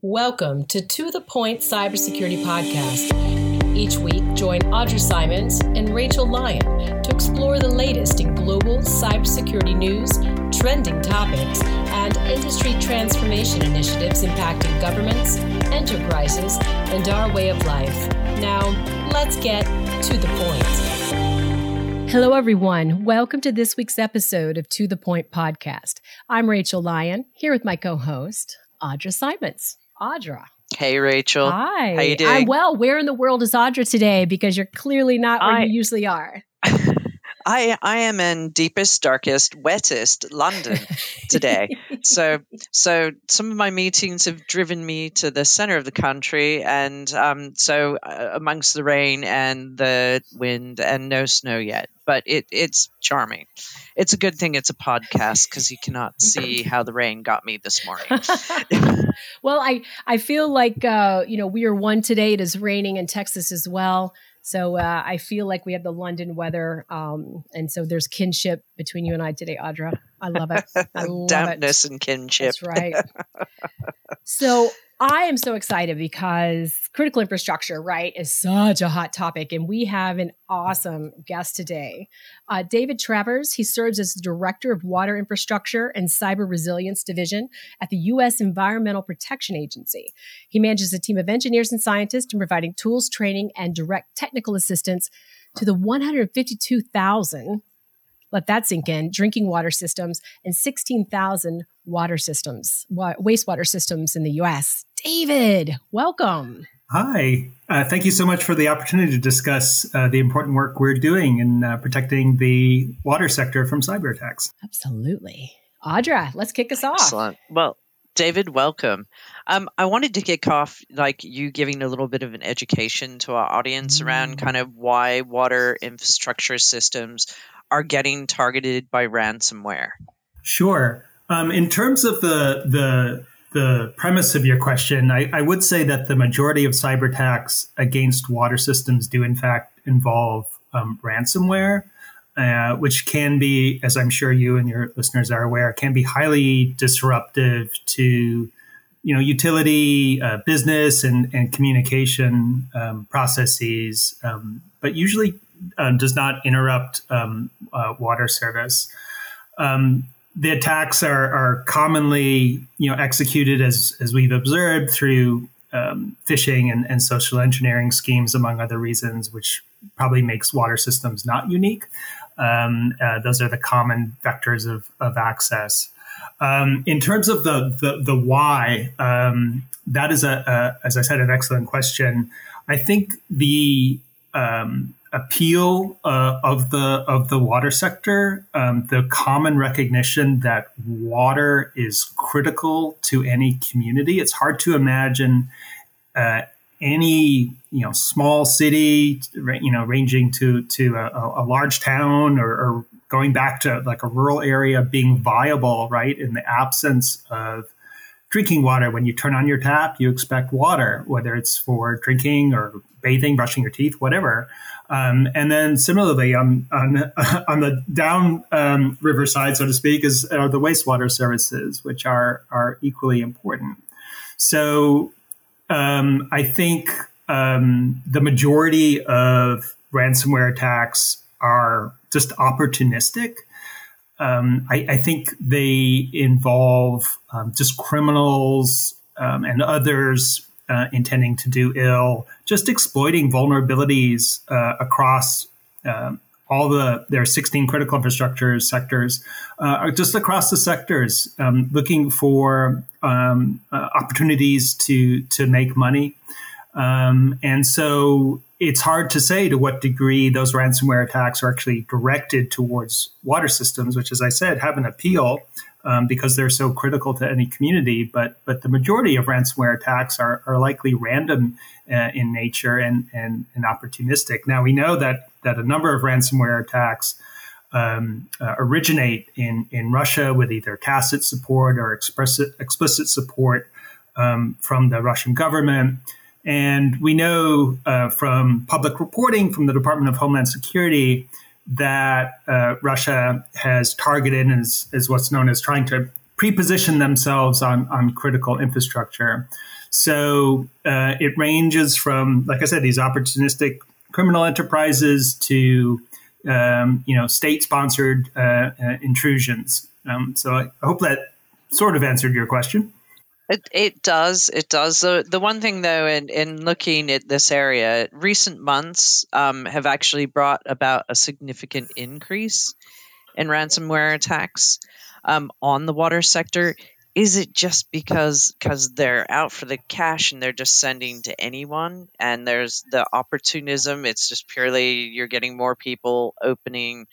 Welcome to To the Point Cybersecurity Podcast. Each week, join Audra Simons and Rachel Lyon to explore the latest in global cybersecurity news, trending topics, and industry transformation initiatives impacting governments, enterprises, and our way of life. Now, let's get to the point. Hello, everyone. Welcome to this week's episode of To the Point Podcast. I'm Rachel Lyon, here with my co host, Audra Simons. Audra. Hey, Rachel. Hi. How you doing? I'm well. Where in the world is Audra today? Because you're clearly not where I- you usually are. I I am in deepest, darkest, wettest London today. so so some of my meetings have driven me to the center of the country, and um, so uh, amongst the rain and the wind and no snow yet, but it it's charming. It's a good thing it's a podcast because you cannot see how the rain got me this morning. well, I I feel like uh, you know we are one today. It is raining in Texas as well, so uh, I feel like we have the London weather, um, and so there's kinship between you and I today, Audra. I love it. I love Dampness it. and kinship. That's right. so I am so excited because critical infrastructure, right, is such a hot topic. And we have an awesome guest today. Uh, David Travers, he serves as the Director of Water Infrastructure and Cyber Resilience Division at the U.S. Environmental Protection Agency. He manages a team of engineers and scientists in providing tools, training, and direct technical assistance to the 152,000 let that sink in drinking water systems and 16,000 water systems, wa- wastewater systems in the US. David, welcome. Hi. Uh, thank you so much for the opportunity to discuss uh, the important work we're doing in uh, protecting the water sector from cyber attacks. Absolutely. Audra, let's kick us off. Excellent. Well, David, welcome. Um, I wanted to kick off like you giving a little bit of an education to our audience around kind of why water infrastructure systems are getting targeted by ransomware. Sure. Um, in terms of the the the premise of your question, I, I would say that the majority of cyber attacks against water systems do in fact involve um, ransomware. Uh, which can be, as I'm sure you and your listeners are aware, can be highly disruptive to, you know, utility, uh, business, and and communication um, processes, um, but usually um, does not interrupt um, uh, water service. The attacks are, are commonly, you know, executed as as we've observed through um, phishing and, and social engineering schemes, among other reasons, which probably makes water systems not unique. Um, uh, those are the common vectors of, of access. Um, in terms of the the, the why, um, that is a, a, as I said, an excellent question. I think the um, appeal uh, of the of the water sector, um, the common recognition that water is critical to any community. It's hard to imagine uh, any you know small city, you know, ranging to to a, a large town or, or going back to like a rural area being viable, right, in the absence of drinking water. When you turn on your tap, you expect water, whether it's for drinking or bathing, brushing your teeth, whatever. Um, and then similarly on on, on the down um, river side, so to speak, is are the wastewater services, which are are equally important. So um, I think um, the majority of ransomware attacks are just opportunistic. Um, I, I, think they involve um, just criminals um, and others uh, intending to do ill, just exploiting vulnerabilities uh, across um, all the there are 16 critical infrastructure sectors, uh, just across the sectors, um, looking for um, uh, opportunities to to make money. Um, and so it's hard to say to what degree those ransomware attacks are actually directed towards water systems, which, as I said, have an appeal um, because they're so critical to any community. But but the majority of ransomware attacks are, are likely random uh, in nature and, and and opportunistic. Now we know that that a number of ransomware attacks um, uh, originate in in Russia with either tacit support or explicit explicit support um, from the Russian government. And we know uh, from public reporting from the Department of Homeland Security that uh, Russia has targeted and is, is, what's known as trying to pre-position themselves on on critical infrastructure. So uh, it ranges from, like I said, these opportunistic criminal enterprises to um, you know state-sponsored uh, uh, intrusions. Um, so I hope that sort of answered your question. It, it does. It does. The, the one thing, though, in, in looking at this area, recent months um, have actually brought about a significant increase in ransomware attacks um, on the water sector. Is it just because because they're out for the cash and they're just sending to anyone, and there's the opportunism? It's just purely you're getting more people opening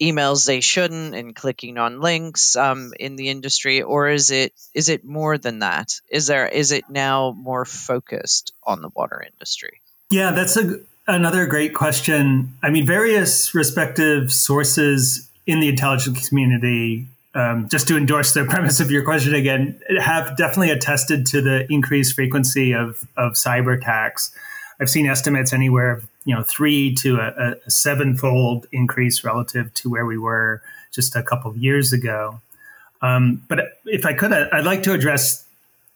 emails they shouldn't and clicking on links um, in the industry or is it is it more than that? Is there is it now more focused on the water industry? Yeah that's a, another great question. I mean various respective sources in the intelligence community um, just to endorse the premise of your question again have definitely attested to the increased frequency of, of cyber attacks I've seen estimates anywhere you know three to a, a sevenfold increase relative to where we were just a couple of years ago. Um, but if I could, I'd like to address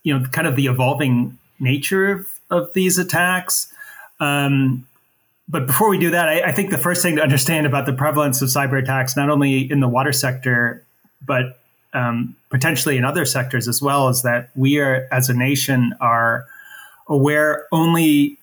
you know kind of the evolving nature of, of these attacks. Um, but before we do that, I, I, think the first thing to understand about the prevalence of cyber attacks, not only in the water sector, but um, potentially in other sectors as well, is that we are, as a nation, are aware only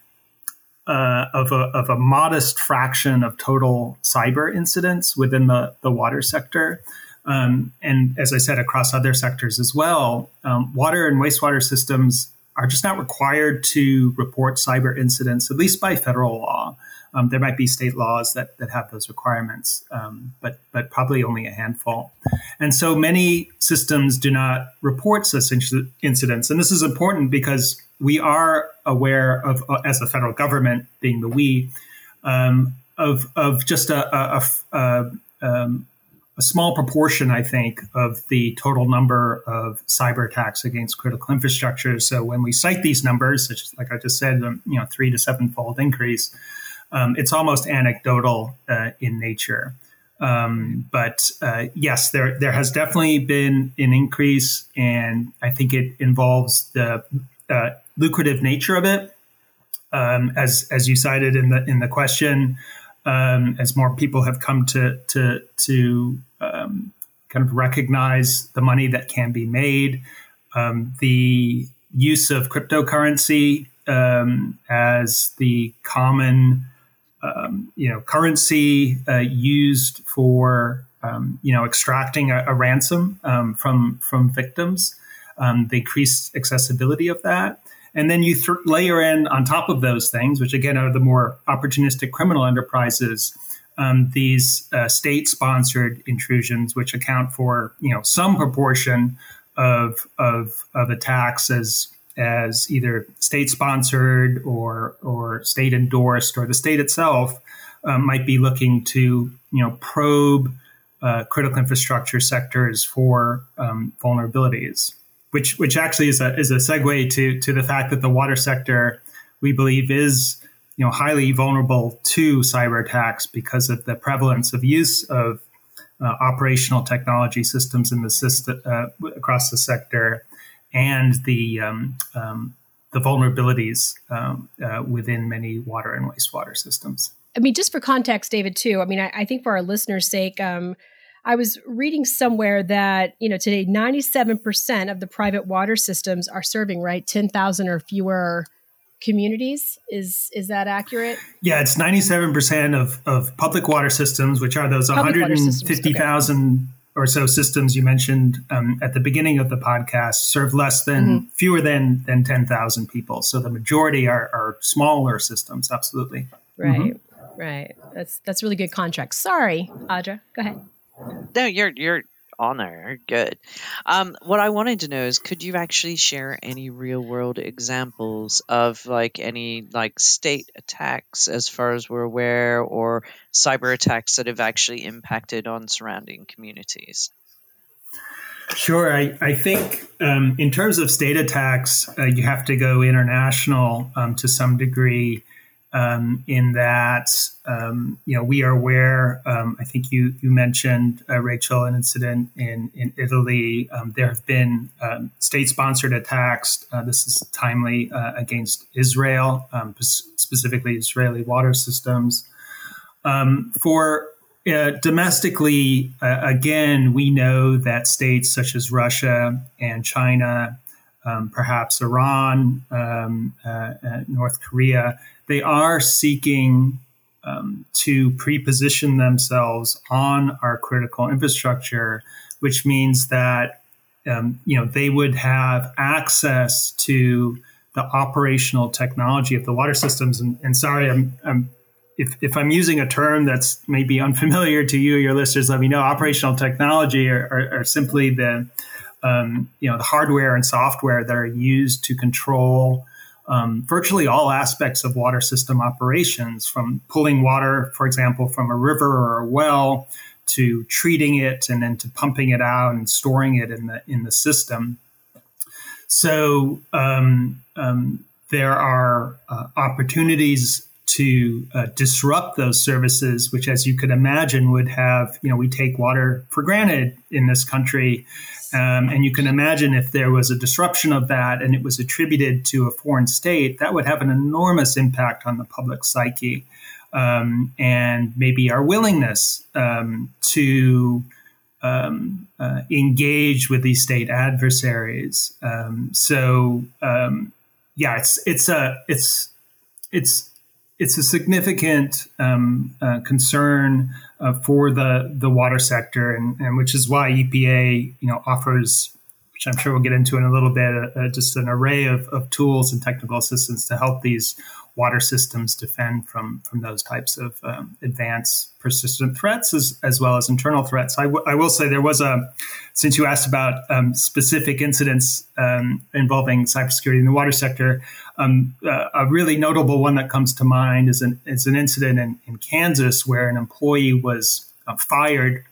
uh, of, a, of a modest fraction of total cyber incidents within the, the water sector. Um, and as I said, across other sectors as well, um, water and wastewater systems are just not required to report cyber incidents, at least by federal law. Um, there might be state laws that, that have those requirements, um, but but probably only a handful. And so many systems do not report such incidents. And this is important because we are aware of, uh, as a federal government, being the we, um, of of just a a, a, um, a, small proportion, I think, of the total number of cyber attacks against critical infrastructure. So when we cite these numbers, such as, like I just said, um, you know, three to sevenfold increase, um, it's almost anecdotal uh, in nature. Um, but uh, yes, there there has definitely been an increase, and I think it involves the uh, lucrative nature of it, um, as as you cited in the in the question, um, as more people have come to to to um, kind of recognize the money that can be made, um, the use of cryptocurrency um, as the common um, you know currency uh, used for you know extracting a, a ransom from from victims um, the increased accessibility of that. And then you th- layer in on top of those things, which again are the more opportunistic criminal enterprises, um, these uh, state-sponsored intrusions, which account for you know some proportion of of, of attacks as as either state-sponsored or or state-endorsed, or the state itself um, might be looking to you know probe uh, critical infrastructure sectors for um, vulnerabilities which which actually is a is a segue to to the fact that the water sector we believe is you know highly vulnerable to cyber attacks because of the prevalence of use of uh, operational technology systems in the system uh, across the sector and the um, um, the vulnerabilities um, uh, within many water and wastewater systems. I mean, just for context, David, too. I mean, I, I think for our listeners' sake, um, I was reading somewhere that, you know, today 97% of the private water systems are serving, right, 10,000 or fewer communities. Is is that accurate? Yeah, it's 97% of, of public water systems, which are those 150,000 okay. Or so systems you mentioned um, at the beginning of the podcast, serve less than, mm-hmm. fewer than, than 10,000 people. So the majority are, are smaller systems, absolutely. Right. Mm-hmm. Right. That's that's really good contract. Sorry, Audra. Go ahead. No, you're you're on there. Good. Um, what I wanted to know is, could you actually share any real world examples of like any like state attacks, as far as we're aware, or cyber attacks that have actually impacted on surrounding communities? Sure. I, I think um, in terms of state attacks, uh, you have to go international um, to some degree. Um, in that um, you know we are aware. Um, I think you you mentioned uh, Rachel an incident in in Italy. Um, there have been um, state sponsored attacks. Uh, this is timely uh, against Israel, um, specifically Israeli water systems. for uh, domestically, uh, again, we know that states such as Russia and China, perhaps Iran, uh North Korea, they are seeking um, to pre-position themselves on our critical infrastructure, which means that um, you know they would have access to the operational technology of the water systems. And, and sorry, I'm, I'm if, if I'm using a term that's maybe unfamiliar to you, your listeners, let me know. Operational technology are, simply the um, you know the hardware and software that are used to control um, virtually all aspects of water system operations, from pulling water, for example, from a river or a well, to treating it and then to pumping it out and storing it in the in the system. So um, um there are uh, opportunities to uh, disrupt those services, which, as you could imagine, would have, you know, we take water for granted in this country. Um, and you can imagine if there was a disruption of that and it was attributed to a foreign state, that would have an enormous impact on the public psyche um, and maybe our willingness um, to um, uh, engage with these state adversaries. Um, so, um, yeah, it's it's a it's it's it's a significant um, uh, concern uh, for the the water sector, and, and, which is why EPA you know offers, which I'm sure we'll get into in a little bit, uh, uh just an array of, of tools and technical assistance to help these water systems defend from from those types of um, advanced persistent threats as, as well as internal threats. I, w- I will say there was a since you asked about um, specific incidents um, involving cybersecurity in the water sector, um, uh, a really notable one that comes to mind is an is an incident in, in Kansas where an employee was uh, fired.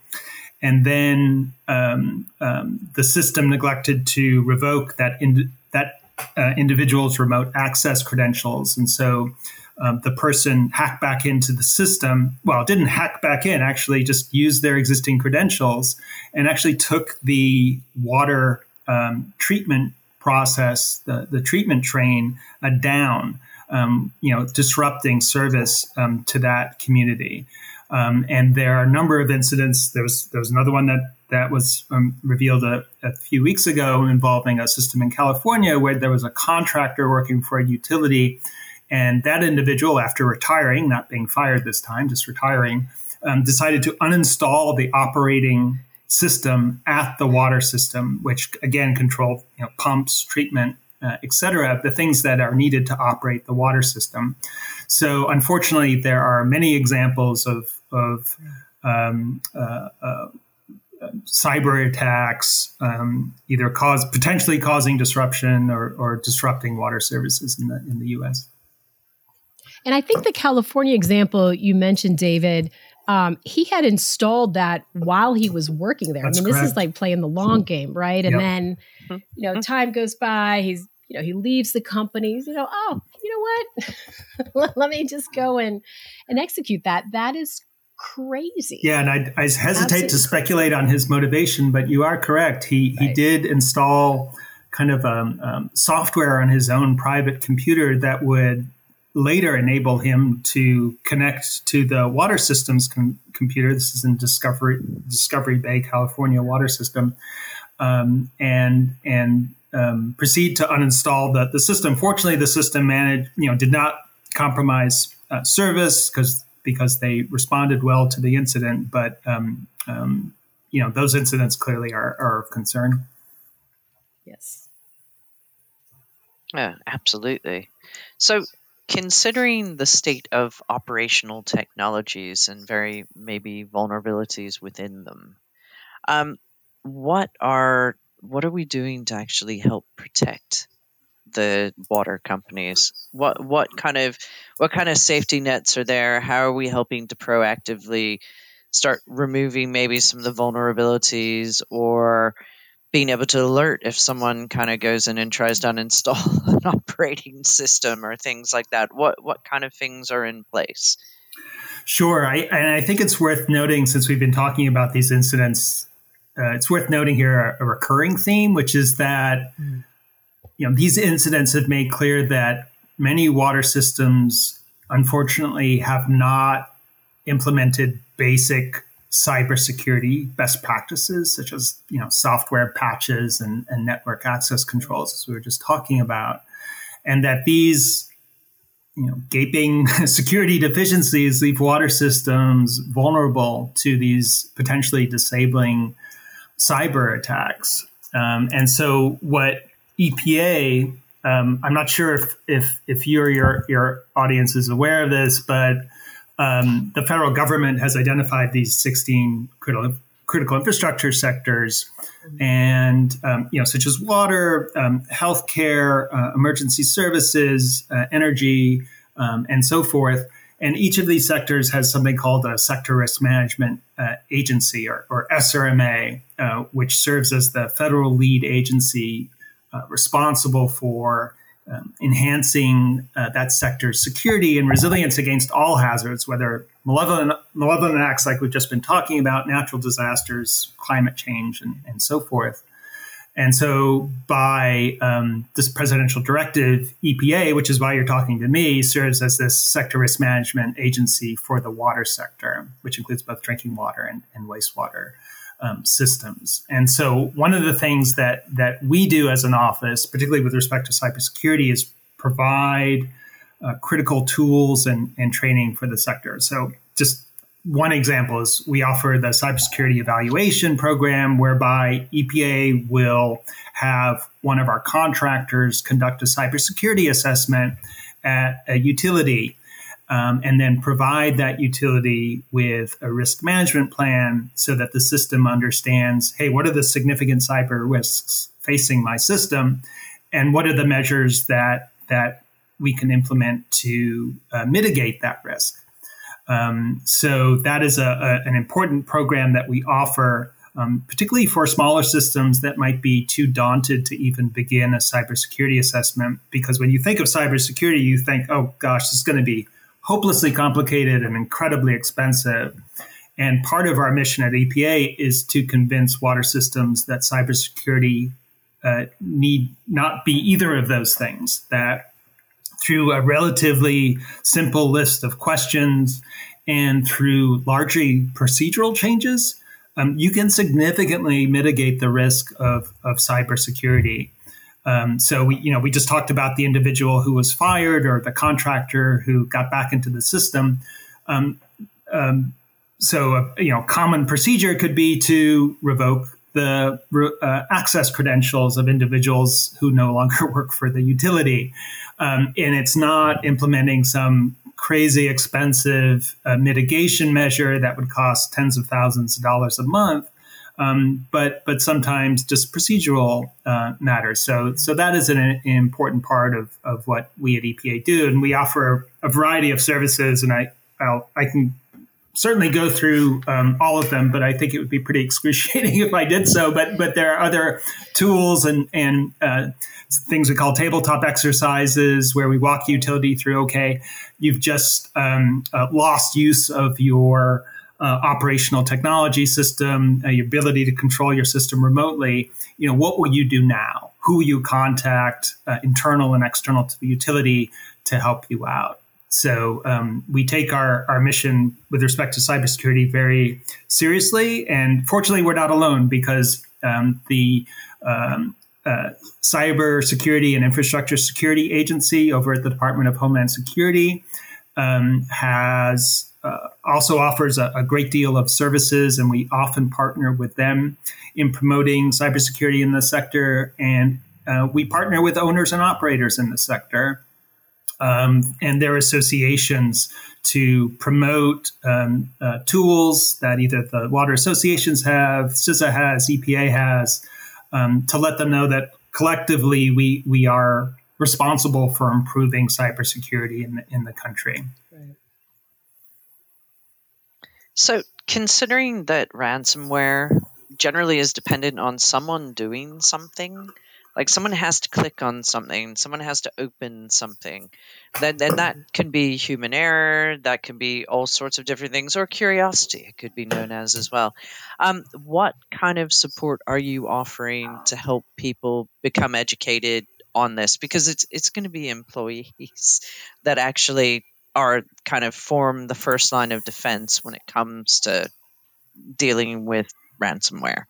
And then um, um, the system neglected to revoke that in, that uh, individuals' remote access credentials. And so um, the person hacked back into the system. Well, didn't hack back in, actually just used their existing credentials and actually took the water um, treatment process, the, the treatment train, uh, down, um, you know, disrupting service um, to that community. Um, and there are a number of incidents. There was, there was another one that that was um, revealed a, a, few weeks ago involving a system in California where there was a contractor working for a utility. And that individual, after retiring, not being fired this time, just retiring, um, decided to uninstall the operating system at the water system, which again control you know, pumps, treatment, uh, et cetera, the things that are needed to operate the water system. So, unfortunately, there are many examples of, of um, uh, uh, cyber attacks, um, either cause potentially causing disruption or, or disrupting water services in the in the U.S. And I think the California example you mentioned, David, um, he had installed that while he was working there. That's I mean, correct. this is like playing the long game, right? And yep. then, mm-hmm. you know, time goes by. He's, you know, he leaves the company. You know, oh, you know what? Let me just go and and execute that. That is crazy. Yeah, and I, I hesitate Absolutely. to speculate on his motivation, but you are correct. He right. he did install kind of um, um, software on his own private computer that would later enable him to connect to the water systems com- computer. This is in Discovery Discovery Bay, California water system, um, and and um, proceed to uninstall the, the system. Fortunately, the system managed, you know, did not compromise uh, service because because they responded well to the incident. But um, um, you know, those incidents clearly are, are of concern. Yes. Yeah, absolutely. So, considering the state of operational technologies and very maybe vulnerabilities within them, um, what are what are we doing to actually help protect the water companies? What what kind of what kind of safety nets are there? How are we helping to proactively start removing maybe some of the vulnerabilities or being able to alert if someone kind of goes in and tries to uninstall an operating system or things like that. What what kind of things are in place? Sure, I, and I think it's worth noting since we've been talking about these incidents, uh, it's worth noting here a, a, recurring theme, which is that mm. you know these incidents have made clear that many water systems, unfortunately, have not implemented basic cybersecurity best practices, such as you know software patches and, and network access controls, as we were just talking about, and that these you know gaping security deficiencies leave water systems vulnerable to these potentially disabling cyber attacks. Um, and so, what EPA um, I'm not sure if if if you or your your audience is aware of this, but um, the federal government has identified these 16 critical critical infrastructure sectors, and um, you know, such as water, um, healthcare, uh, emergency services, uh, energy, um, and so forth. And each of these sectors has something called a sector risk management uh, agency, or, or SRMA, uh, which serves as the federal lead agency uh, responsible for um, enhancing uh, that sector's security and resilience against all hazards, whether malevolent, malevolent acts like we've just been talking about, natural disasters, climate change, and, and so forth. And so, by um, this presidential directive, EPA, which is why you're talking to me, serves as this sector risk management agency for the water sector, which includes both drinking water and, and wastewater um, systems. And so, one of the things that that we do as an office, particularly with respect to cybersecurity, is provide uh, critical tools and, and training for the sector. So, just one example is we offer the cybersecurity evaluation program, whereby EPA will have one of our contractors conduct a cybersecurity assessment at a utility um, and then provide that utility with a risk management plan so that the system understands hey, what are the significant cyber risks facing my system? And what are the measures that, that we can implement to uh, mitigate that risk? Um, so that is a, a, an important program that we offer, um, particularly for smaller systems that might be too daunted to even begin a cybersecurity assessment. Because when you think of cybersecurity, you think, oh gosh, this is going to be hopelessly complicated and incredibly expensive. And part of our mission at EPA is to convince water systems that cybersecurity uh, need not be either of those things, that through a relatively simple list of questions and through largely procedural changes, um, you can significantly mitigate the risk of, of cybersecurity. Um, so we, you know, we just talked about the individual who was fired or the contractor who got back into the system. Um, um, so, a, you know, common procedure could be to revoke the uh, access credentials of individuals who no longer work for the utility, um, and it's not implementing some crazy expensive uh, mitigation measure that would cost tens of thousands of dollars a month um, but but sometimes just procedural uh, matters. So so that is an, an, important part of, of what we at EPA do, and we offer a variety of services. And I I'll, i can certainly go through um, all of them, but I think it would be pretty excruciating if I did so. But but there are other tools and and uh, things we call tabletop exercises where we walk utility through. Okay, you've just um, uh, lost use of your uh, operational technology system, uh, your ability to control your system remotely, you know, what will you do now? Who will you contact, uh, internal and external to the utility, to help you out? So um, we take our, our mission with respect to cybersecurity very seriously, and fortunately, we're not alone because um, the um, uh, Cyber Security and Infrastructure Security Agency over at the Department of Homeland Security um, has uh, also offers a, a, great deal of services, and we often partner with them in promoting cybersecurity in the sector. And uh, we partner with owners and operators in the sector um, and their associations to promote um, uh, tools that either the water associations have, CISA has, EPA has, um, to let them know that collectively we we are responsible for improving cybersecurity in the, in the country. So, considering that ransomware generally is dependent on someone doing something like someone has to click on something someone has to open something then then that can be human error that can be all sorts of different things or curiosity it could be known as as well. Um, what kind of support are you offering to help people become educated on this? Because it's it's going to be employees that actually are kind of form the first line of defense when it comes to dealing with ransomware.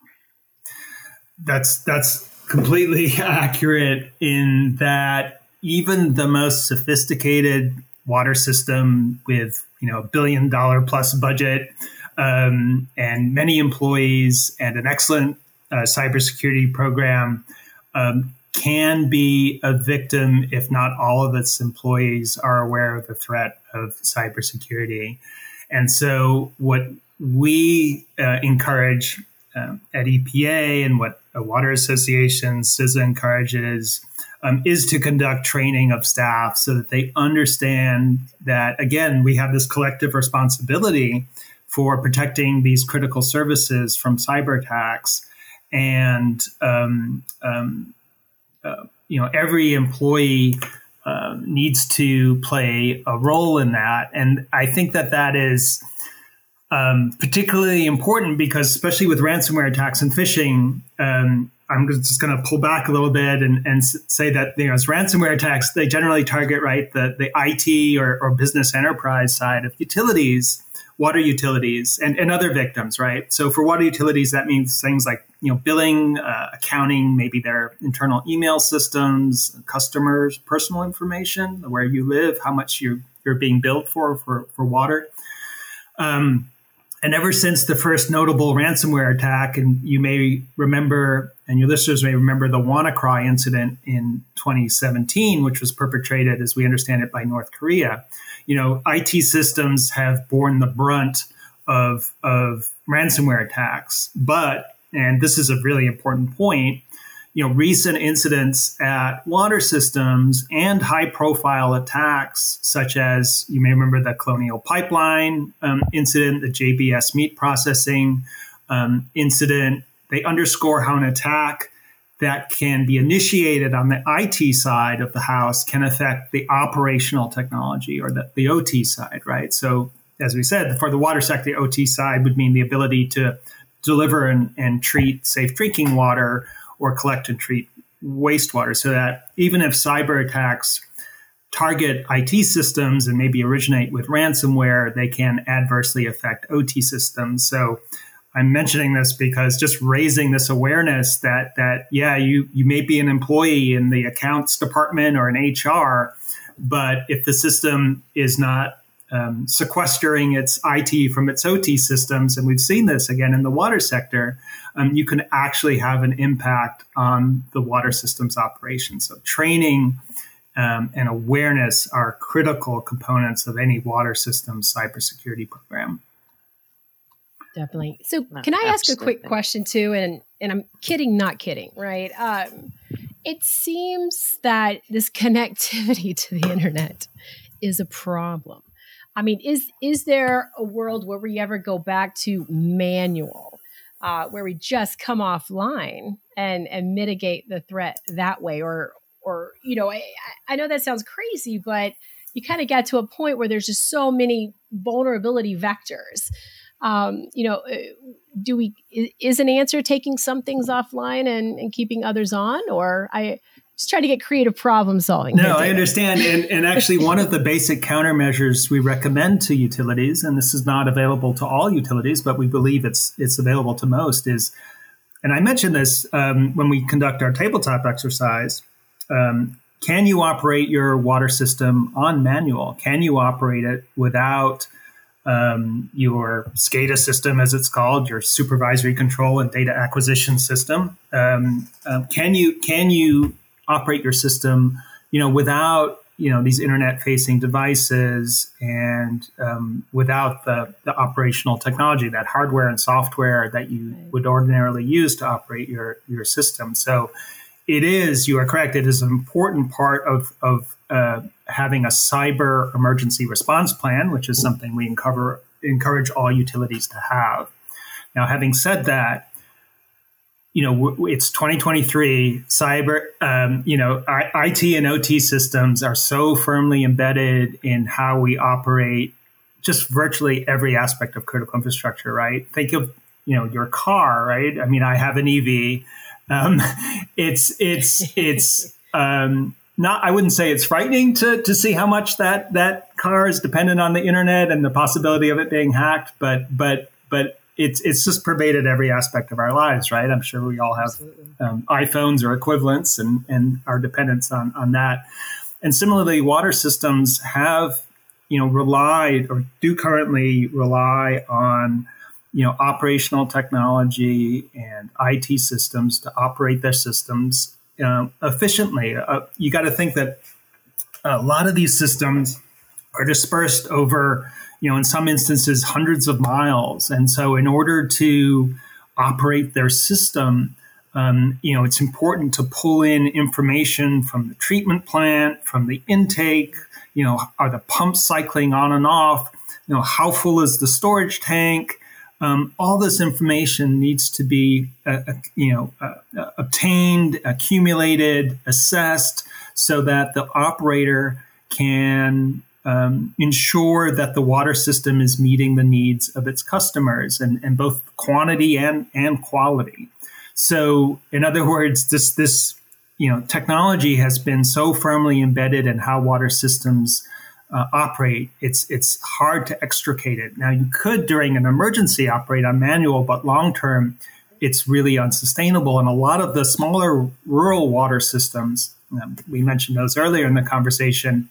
That's that's completely accurate in that even the most sophisticated water system with you know a billion dollar plus budget um, and many employees and an excellent uh, cybersecurity program um, can be a victim if not all of its employees are aware of the threat of cybersecurity. And so, what we uh, encourage um, at EPA and what a water association CISA encourages um, is to conduct training of staff so that they understand that again we have this collective responsibility for protecting these critical services from cyber attacks and um, um, uh, you know every employee uh, needs to play a role in that. And i think that that is um, particularly important because, especially with ransomware attacks and phishing, um, I'm just going to pull back a little bit and, and say that you know, as ransomware attacks, they generally target right the, the IT or, or business enterprise side of utilities, water utilities, and, and other victims, right? So for water utilities, that means things like you know billing, uh, accounting, maybe their internal email systems, customers' personal information, where you live, how much you you're being billed for for for water. Um, and ever since the first notable ransomware attack, and you may remember, and your listeners may remember the WannaCry incident in 2017, which was perpetrated, as we understand it, by North Korea. You know, IT systems have borne the brunt of, of ransomware attacks. But, and this is a really important point, you know recent incidents at water systems and high profile attacks such as you may remember the colonial pipeline um, incident the jbs meat processing um, incident they underscore how an attack that can be initiated on the IT side of the house can affect the operational technology or the, the OT side, right? So, as we said, for the water sector, the OT side would mean the ability to deliver and, and treat safe drinking water or collect and treat wastewater so that even if cyber attacks target IT systems and maybe originate with ransomware, they can adversely affect OT systems. So I'm mentioning this because just raising this awareness that that yeah, you you may be an employee in the accounts department or an HR, but if the system is not um, sequestering its IT from its OT systems, and we've seen this again in the water sector, um, you can actually have an impact on the water system's operations. So, training um, and awareness are critical components of any water system cybersecurity program. Definitely. So, can I ask a quick question too? And and I'm kidding, not kidding, right? Um, it seems that this connectivity to the internet is a problem. I mean, is is there a world where we ever go back to manual, uh, where we just come offline and and mitigate the threat that way, or or you know, I, I know that sounds crazy, but you kind of get to a point where there's just so many vulnerability vectors. Um, you know, uh, do we is an answer taking some things offline and, and keeping others on, or I just try to get creative problem solving. No, I understand. And, and actually, one of the basic countermeasures we recommend to utilities, and this is not available to all utilities, but we believe it's it's available to most, is, and I mentioned this um, when we conduct our tabletop exercise. Um, can you operate your water system on manual? Can you operate it without um, your SCADA system, as it's called, your supervisory control and data acquisition system? Um, uh, can you can you operate your system, you know, without you know these internet facing devices and um, without the, the operational technology that hardware and software that you would ordinarily use to operate your your system so it is you are correct it is an important part of of uh, having a cyber emergency response plan which is something we encourage encourage all utilities to have now having said that you know, it's 2023. Cyber, um, you know, IT and OT systems are so firmly embedded in how we operate just virtually every aspect of critical infrastructure, right? Think of, you know, your car, right? I mean, I have an EV. Um, it's, it's, it's, um, not, I wouldn't say it's frightening to, to see how much that, that car is dependent on the internet and the possibility of it being hacked, but, but, but it's it's just pervaded every aspect of our lives, right? I'm sure we all have um, iPhones or equivalents, and and our dependence on on that. And similarly, water systems have you know relied or do currently rely on you know operational technology and IT systems to operate their systems uh, efficiently. Uh, you got to think that a lot of these systems are dispersed over you know, in some instances, hundreds of miles. And so, in order to operate their system, um, you know, it's important to pull in information from the treatment plant, from the intake. You know, are the pumps cycling on and off? You know, how full is the storage tank? Um, all this information needs to be, uh, uh, you know, uh, uh obtained, accumulated, assessed, so that the operator can um, ensure that the water system is meeting the needs of its customers and, and both quantity and, and quality. So, in other words, this this you know technology has been so firmly embedded in how water systems uh, operate. It's it's hard to extricate it. Now, you could during an emergency operate on manual, but long term, it's really unsustainable. And a lot of the smaller rural water systems, um, we mentioned those earlier in the conversation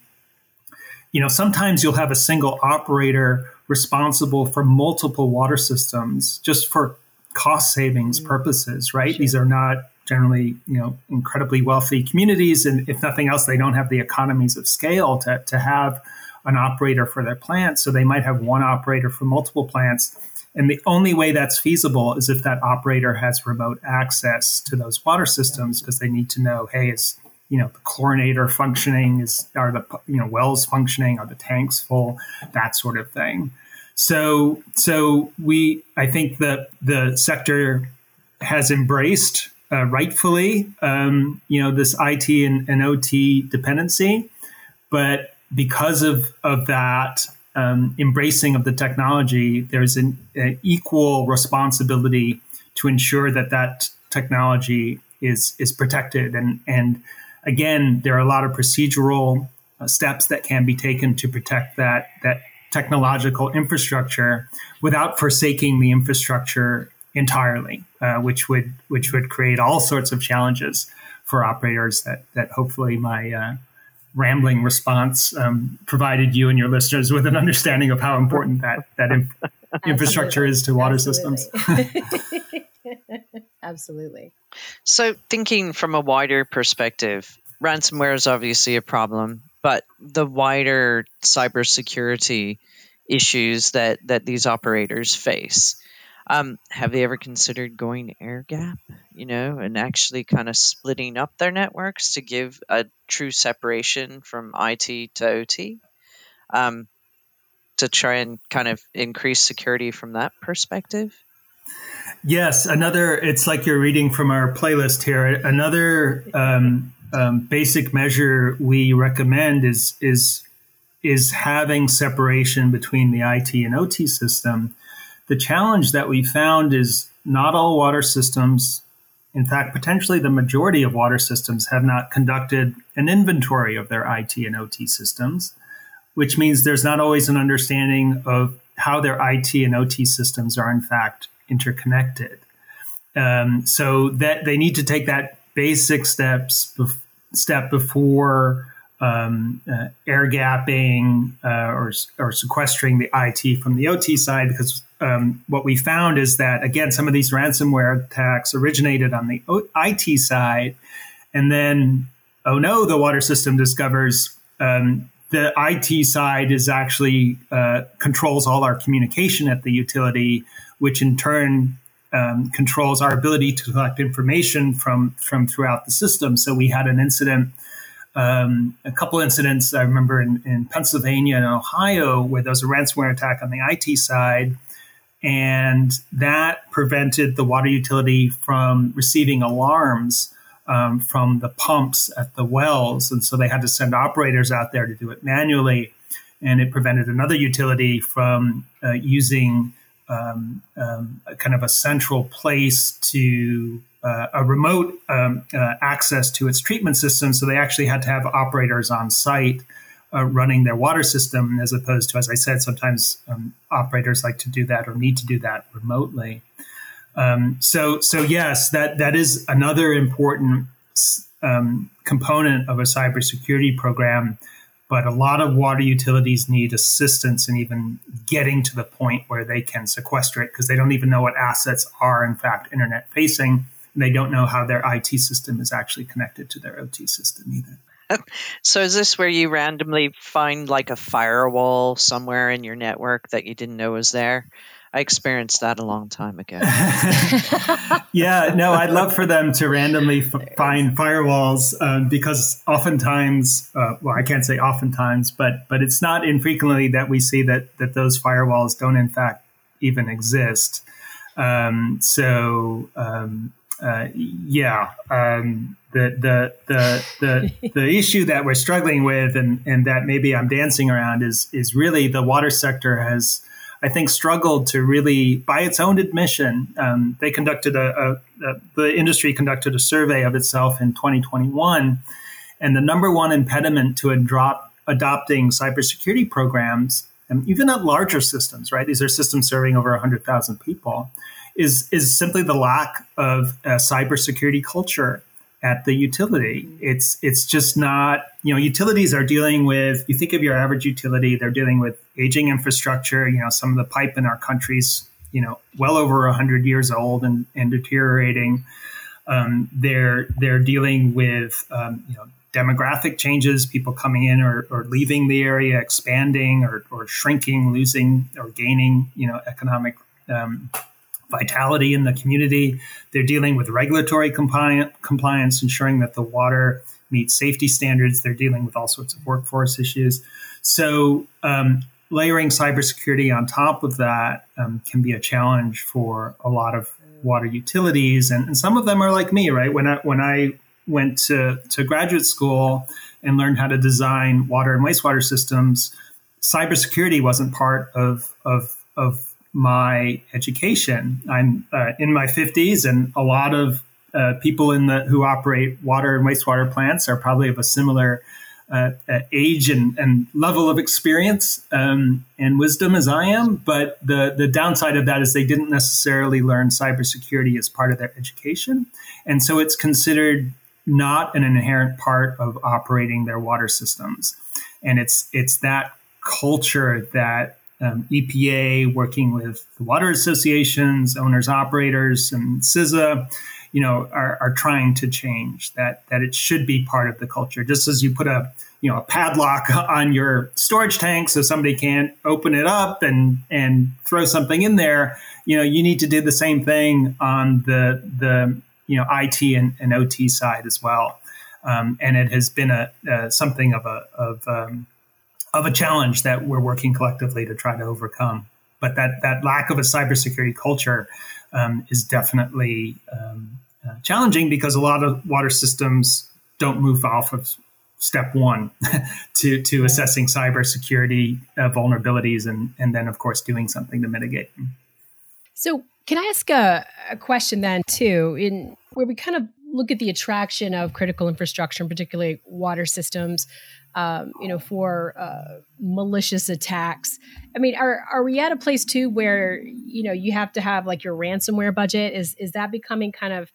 you know, sometimes you'll have a single operator responsible for multiple water systems just for cost savings mm-hmm. purposes, right? Sure. These are not generally, you know, incredibly wealthy communities. And if nothing else, they don't have the economies of scale to, to have an operator for their plants. So they might have one operator for multiple plants. And the only way that's feasible is if that operator has remote access to those water systems because they need to know, hey, is you know the chlorinator functioning is are the you know wells functioning are the tanks full that sort of thing so so we i think that the sector has embraced uh, rightfully um, you know this it and, and, ot dependency. But because of of that um, embracing of the technology there's an, an equal responsibility to ensure that that technology is is protected. And and again, there are a lot of procedural uh, steps that can be taken to protect that that technological infrastructure without forsaking the infrastructure entirely, uh, which would which would create all sorts of challenges for operators that that hopefully my uh, rambling response um, provided you and your listeners with an understanding of how important that that inf- infrastructure is to water Absolutely. systems. Absolutely. So, thinking from a wider perspective, ransomware is obviously a problem, but the wider cybersecurity issues that, that these operators face. Um, have they ever considered going air gap, you know, and actually kind of splitting up their networks to give a true separation from IT to OT um, to try and kind of increase security from that perspective? Yes, another. It's like you're reading from our playlist here. Another um, um, basic measure we recommend is is is having separation between the IT and OT system. The challenge that we found is not all water systems, in fact, potentially the majority of water systems, have not conducted an inventory of their IT and OT systems, which means there's not always an understanding of how their IT and OT systems are in fact interconnected. Um, so that they need to take that basic steps bef- step before um, uh, air gapping uh, or, or sequestering the IT from the OT side because um, what we found is that again some of these ransomware attacks originated on the IT side and then oh no the water system discovers um, the IT side is actually uh, controls all our communication at the utility which in turn um, controls our ability to collect information from from throughout the system. So we had an incident, um, a couple incidents I remember in, in Pennsylvania and Ohio where there was a ransomware attack on the IT side, and that prevented the water utility from receiving alarms um, from the pumps at the wells. And so they had to send operators out there to do it manually. And it prevented another utility from uh, using um, um, kind of a central place to uh, a remote um, uh, access to its treatment system. So they actually had to have operators on site uh, running their water system, as opposed to, as I said, sometimes um, operators like to do that or need to do that remotely. Um, so, so yes, that that is another important um, component of a cybersecurity program. But a lot of water utilities need assistance in even getting to the point where they can sequester it because they don't even know what assets are, in fact, internet facing. And they don't know how their IT system is actually connected to their OT system either. So is this where you randomly find like a firewall somewhere in your network that you didn't know was there? I experienced that a long time ago. yeah, no, I'd love for them to randomly f- find firewalls um, because oftentimes, uh, well, I can't say oftentimes, but but it's not infrequently that we see that that those firewalls don't in fact even exist. Um, so um, uh, yeah, um, the the the the the issue that we're struggling with, and and that maybe I'm dancing around is is really the water sector has. I think struggled to really, by its own admission, um, they conducted a, a, a, the industry conducted a survey of itself in 2021, and the number one impediment to drop, adopting cybersecurity programs, and even at larger systems, right? These are systems serving over 100,000 people is is simply the lack of a cybersecurity culture at the utility. It's it's just not you know utilities are dealing with. You think of your average utility, they're dealing with aging infrastructure. You know some of the pipe in our countries, you know, well over hundred years old and and deteriorating. Um, they're they're dealing with um, you know demographic changes, people coming in or, or leaving the area, expanding or, or shrinking, losing or gaining, you know, economic um, vitality in the community. They're dealing with regulatory compliance, ensuring that the water meets safety standards. They're dealing with all sorts of workforce issues. So, um, layering cybersecurity on top of that um, can be a challenge for a lot of water utilities, and, and, some of them are like me, right? When I when I went to, to graduate school and learned how to design water and wastewater systems, cybersecurity wasn't part of of of my education. I'm uh, in my 50s, and a lot of uh, people in the who operate water and wastewater plants are probably of a similar uh, uh age and, and, level of experience um, and wisdom as I am. But the the downside of that is they didn't necessarily learn cybersecurity as part of their education, and so it's considered not an inherent part of operating their water systems. And it's it's that culture that um, EPA working with the water associations, owners, operators, and CISA, you know, are, are trying to change that that it should be part of the culture. Just as you put a you know a padlock on your storage tank so somebody can't open it up and and throw something in there, you know, you need to do the same thing on the the you know IT and, and OT side as well. Um, and it has been a, something of a of um, of a challenge that we're working collectively to try to overcome. But that that lack of a cybersecurity culture um, is definitely um, uh, challenging because a lot of water systems don't move off of step one to to assessing cybersecurity uh, vulnerabilities and and then of course doing something to mitigate them. So can I ask a, a question then too in where we kind of look at the attraction of critical infrastructure, and particularly water systems, um, you know, for uh, malicious attacks. I mean, are are we at a place too where you know you have to have like your ransomware budget? Is is that becoming kind of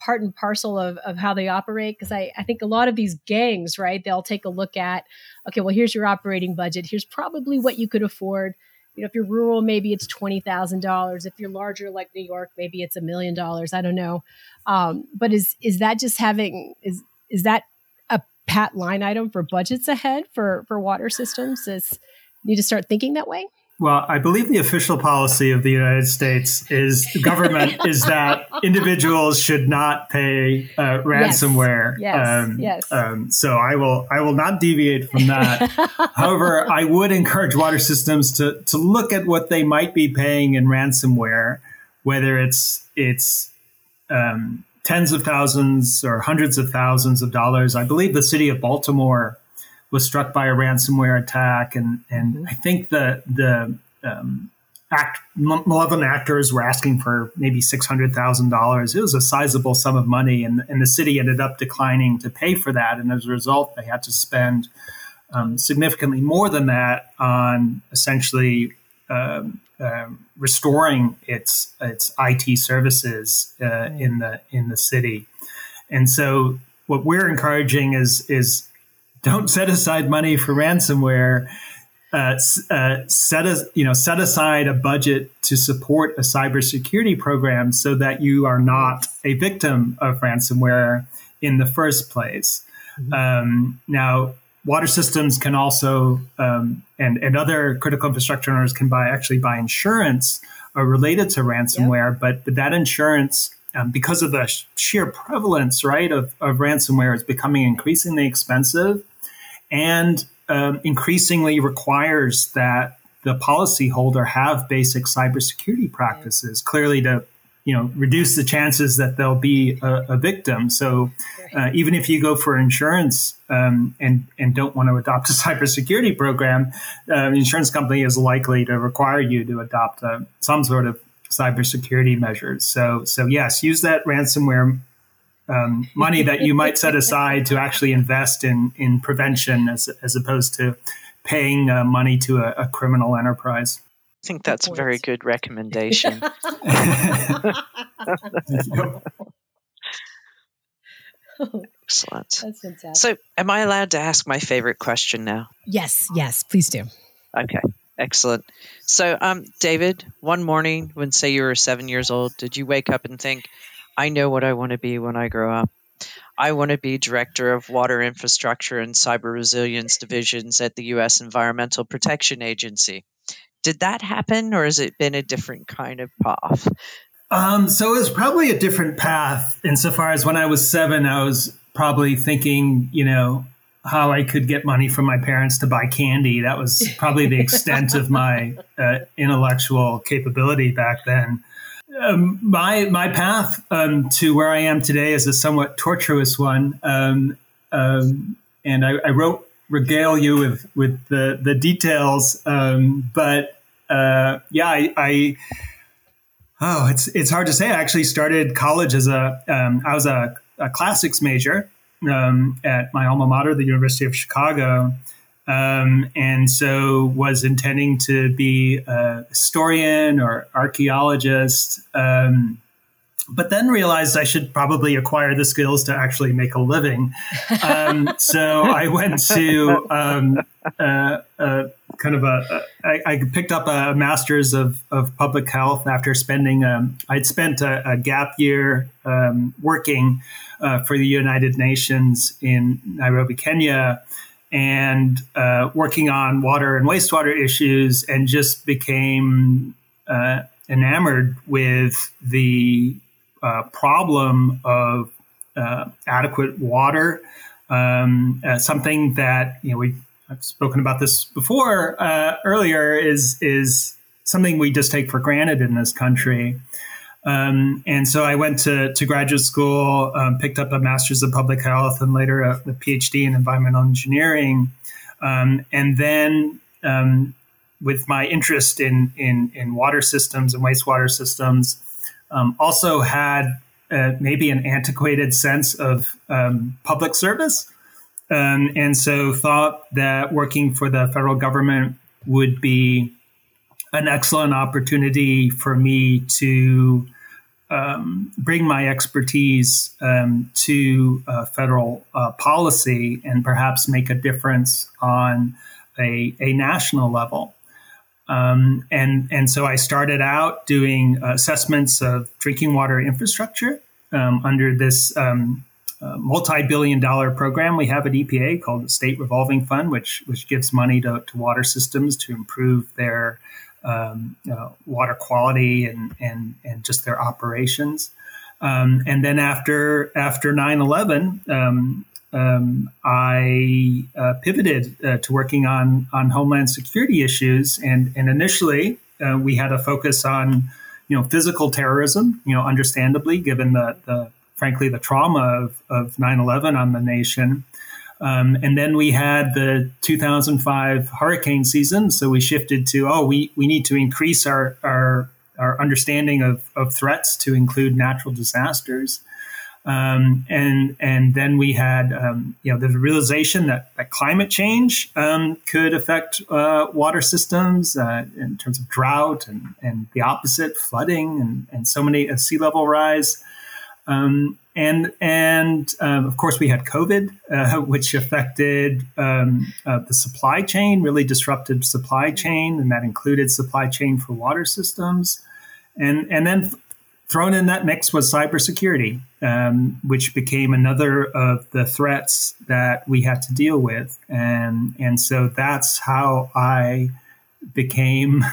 part and parcel of, of how they operate? Because I, I think a lot of these gangs, right, they'll take a look at, okay, well, here's your operating budget. Here's probably what you could afford you know, if you're rural, maybe it's twenty thousand dollars. If you're larger, like New York, maybe it's a million dollars. I don't know. Um, but is is that just having is is that pat line item for budgets ahead for for water systems? Is need to start thinking that way? Well, I believe the official policy of the United States is government is that individuals should not pay uh, ransomware. Yes. Um, yes. Um, so I will I will not deviate from that. However, I would encourage water systems to to look at what they might be paying in ransomware, whether it's it's um, tens of thousands or hundreds of thousands of dollars. I believe the city of Baltimore was struck by a ransomware attack, and and mm-hmm. I think the the um, act malevolent actors were asking for maybe six hundred thousand dollars. It was a sizable sum of money, and and the city ended up declining to pay for that, and as a result, they had to spend um, significantly more than that on essentially. Um, uh, restoring its its IT services uh, mm-hmm. in the in the city, and so what we're encouraging is is don't set aside money for ransomware. Uh, uh, set a, you know set aside a budget to support a cybersecurity program so that you are not a victim of ransomware in the first place. Mm-hmm. Um, now, water systems can also um, and and other critical infrastructure owners can buy actually buy insurance uh, related to ransomware, yep. but, but that insurance. Um, because of the sheer prevalence, right, of, of ransomware, is becoming increasingly expensive and um, increasingly requires that the policyholder have basic cybersecurity practices, clearly to you know reduce the chances that they'll be a, a victim. So uh, even if you go for insurance um, and and don't want to adopt a cybersecurity program, uh, the insurance company is likely to require you to adopt uh, some sort of cybersecurity measures. So so yes, use that ransomware um, money that you might set aside to actually invest in in prevention as as opposed to paying uh, money to a, a, criminal enterprise. I think that's a very good recommendation. Excellent. That's fantastic. So, am I allowed to ask my favorite question now? Yes, yes, please do. Okay, excellent. So, um, David, one morning when, say, you were seven years old, did you wake up and think, I know what I want to be when I grow up. I want to be director of water infrastructure and cyber resilience divisions at the U.S. Environmental Protection Agency. Did that happen, or has it been a different kind of path? Um, so it was probably a different path insofar as when I was seven, I was probably thinking, you know, how I could get money from my parents to buy candy. That was probably the extent of my uh, intellectual capability back then. Um, my my path um, to where I am today is a somewhat tortuous one, um, um and I, I, wrote regale you with with the the details. Um, but uh, yeah, I, I, oh, it's it's hard to say. I actually started college as a um, I was a, a classics major at my alma mater, the University of Chicago. Um, and so was intending to be a historian or archaeologist. Um, but then realized I should probably acquire the skills to actually make a living. Um, so I went to um, uh, uh, kind of a, I, I picked up a master's of, of public health after spending, um, I'd spent a, a gap year um, working uh, for the United Nations in Nairobi, Kenya and uh, working on water and wastewater issues, and just became uh, enamored with the uh, problem of uh, adequate water. Um, uh, something that you know we I've spoken about this before uh, earlier is is something we just take for granted in this country. Um, and so I went to, to graduate school, um, picked up a master's of public health and later a, a PhD in environmental engineering. Um, and then, um, with my interest in, in, in, water systems and wastewater systems, um, also had uh, maybe an antiquated sense of um, public service. and so thought that working for the federal government would be an excellent opportunity for me to um, bring my expertise um, to uh, federal uh, policy and perhaps make a difference on a, a national level. Um, and, and so I started out doing assessments of drinking water infrastructure um, under this um, uh, multi-billion dollar program we have at EPA called the State Revolving Fund, which which gives money to, to water systems to improve their um, water quality and, and, and just their operations. Um, and then after after 9/11, um, um, I uh, pivoted uh, to working on on homeland security issues, and and initially uh, we had a focus on you know physical terrorism. You know, understandably, given the the frankly the trauma of of 9/11 on the nation. Um, and then we had the 2005 hurricane season, so we shifted to oh we we need to increase our our our understanding of, of threats to include natural disasters. Um, and and then we had um, you know the realization that, that climate change um, could affect uh, water systems uh, in terms of drought and, and the opposite flooding and, and so many uh, sea level rise. Um, and and um, of course we had COVID uh, which affected um, uh, the supply chain really disrupted supply chain and that included supply chain for water systems. And and then thrown in that mix was cybersecurity, um, which became another of the threats that we had to deal with, and and so that's how I became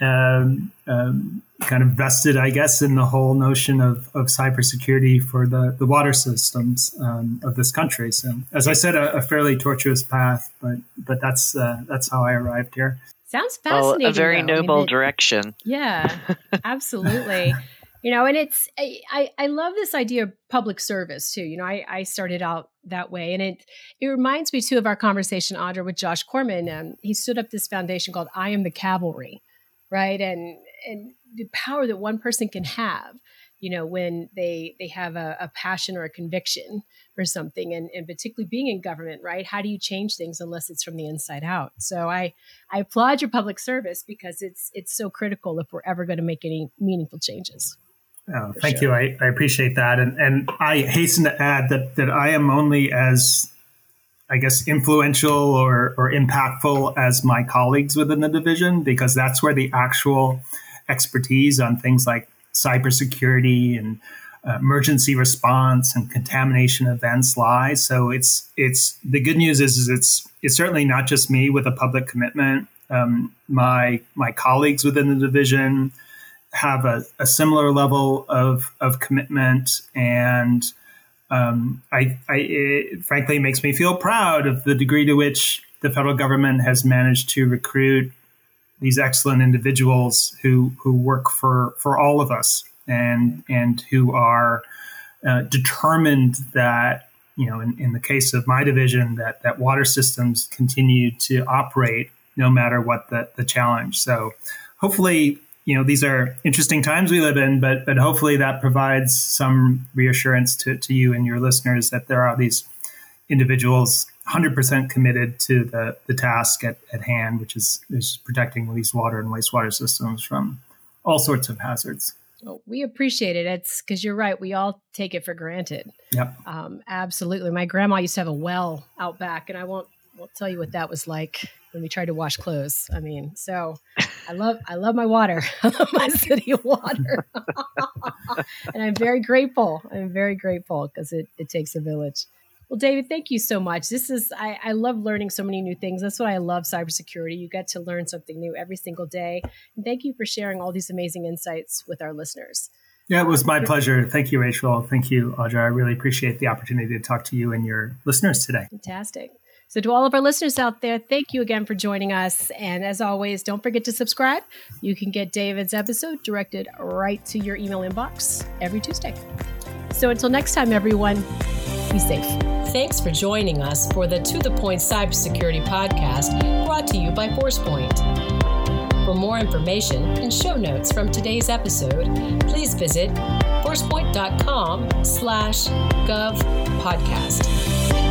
um, um, kind of vested, I guess, in the whole notion of, of cybersecurity for the, the water systems um, of this country. So, as I said, a, a fairly tortuous path, but but that's uh, that's how I arrived here. Sounds fascinating. Well, a very though. noble I mean, direction. Yeah, absolutely you know and it's I, I love this idea of public service too you know I, I started out that way and it it reminds me too of our conversation audra with josh corman um, he stood up this foundation called i am the cavalry right? And and the power that one person can have you know when they they have a, a passion or a conviction for something and, and particularly being in government right? How do you change things unless it's from the inside out? So i i applaud your public service because it's it's so critical if we're ever going to make any meaningful changes Oh, thank sure. you. I, I appreciate that. And, and I hasten to add that, that I am only as, I guess, influential or, or impactful as my colleagues within the division, because that's where the actual expertise on things like cybersecurity and uh, emergency response and contamination events lie. So it's it's the good news is, is it's it's certainly not just me with a public commitment. Um, my my colleagues within the division, have a, a similar level of, of commitment and um, I, I it, frankly makes me feel proud of the degree to which the federal government has managed to recruit these excellent individuals who who work for for all of us and and who are uh, determined that you know in, in the case of my division that that water systems continue to operate no matter what the, the challenge. So hopefully you know these are interesting times we live in, but but hopefully that provides some reassurance to, to you and your listeners that there are these individuals 100% committed to the, the task at, at hand, which is, is protecting these water and wastewater systems from all sorts of hazards. Well, we appreciate it. It's because you're right. We all take it for granted. Yep. Um, absolutely. My grandma used to have a well out back, and I won't, won't tell you what that was like when we tried to wash clothes. I mean, so I love I love my water. I love my city of water. and I'm very grateful. I'm very grateful because it, it takes a village. Well, David, thank you so much. This is I, I love learning so many new things. That's what I love cybersecurity. You get to learn something new every single day. And thank you for sharing all these amazing insights with our listeners. Yeah, it was my pleasure. Thank you, Rachel. Thank you, Audra. I really appreciate the opportunity to talk to you and your listeners today. Fantastic. So, to all of our listeners out there, thank you again for joining us. And as always, don't forget to subscribe. You can get David's episode directed right to your email inbox every Tuesday. So, until next time, everyone, be safe. Thanks for joining us for the To the Point Cybersecurity Podcast brought to you by ForcePoint. For more information and show notes from today's episode, please visit forcepoint.com slash gov podcast.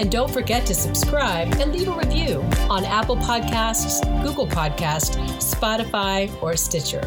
And don't forget to subscribe and leave a review on Apple Podcasts, Google Podcasts, Spotify, or Stitcher.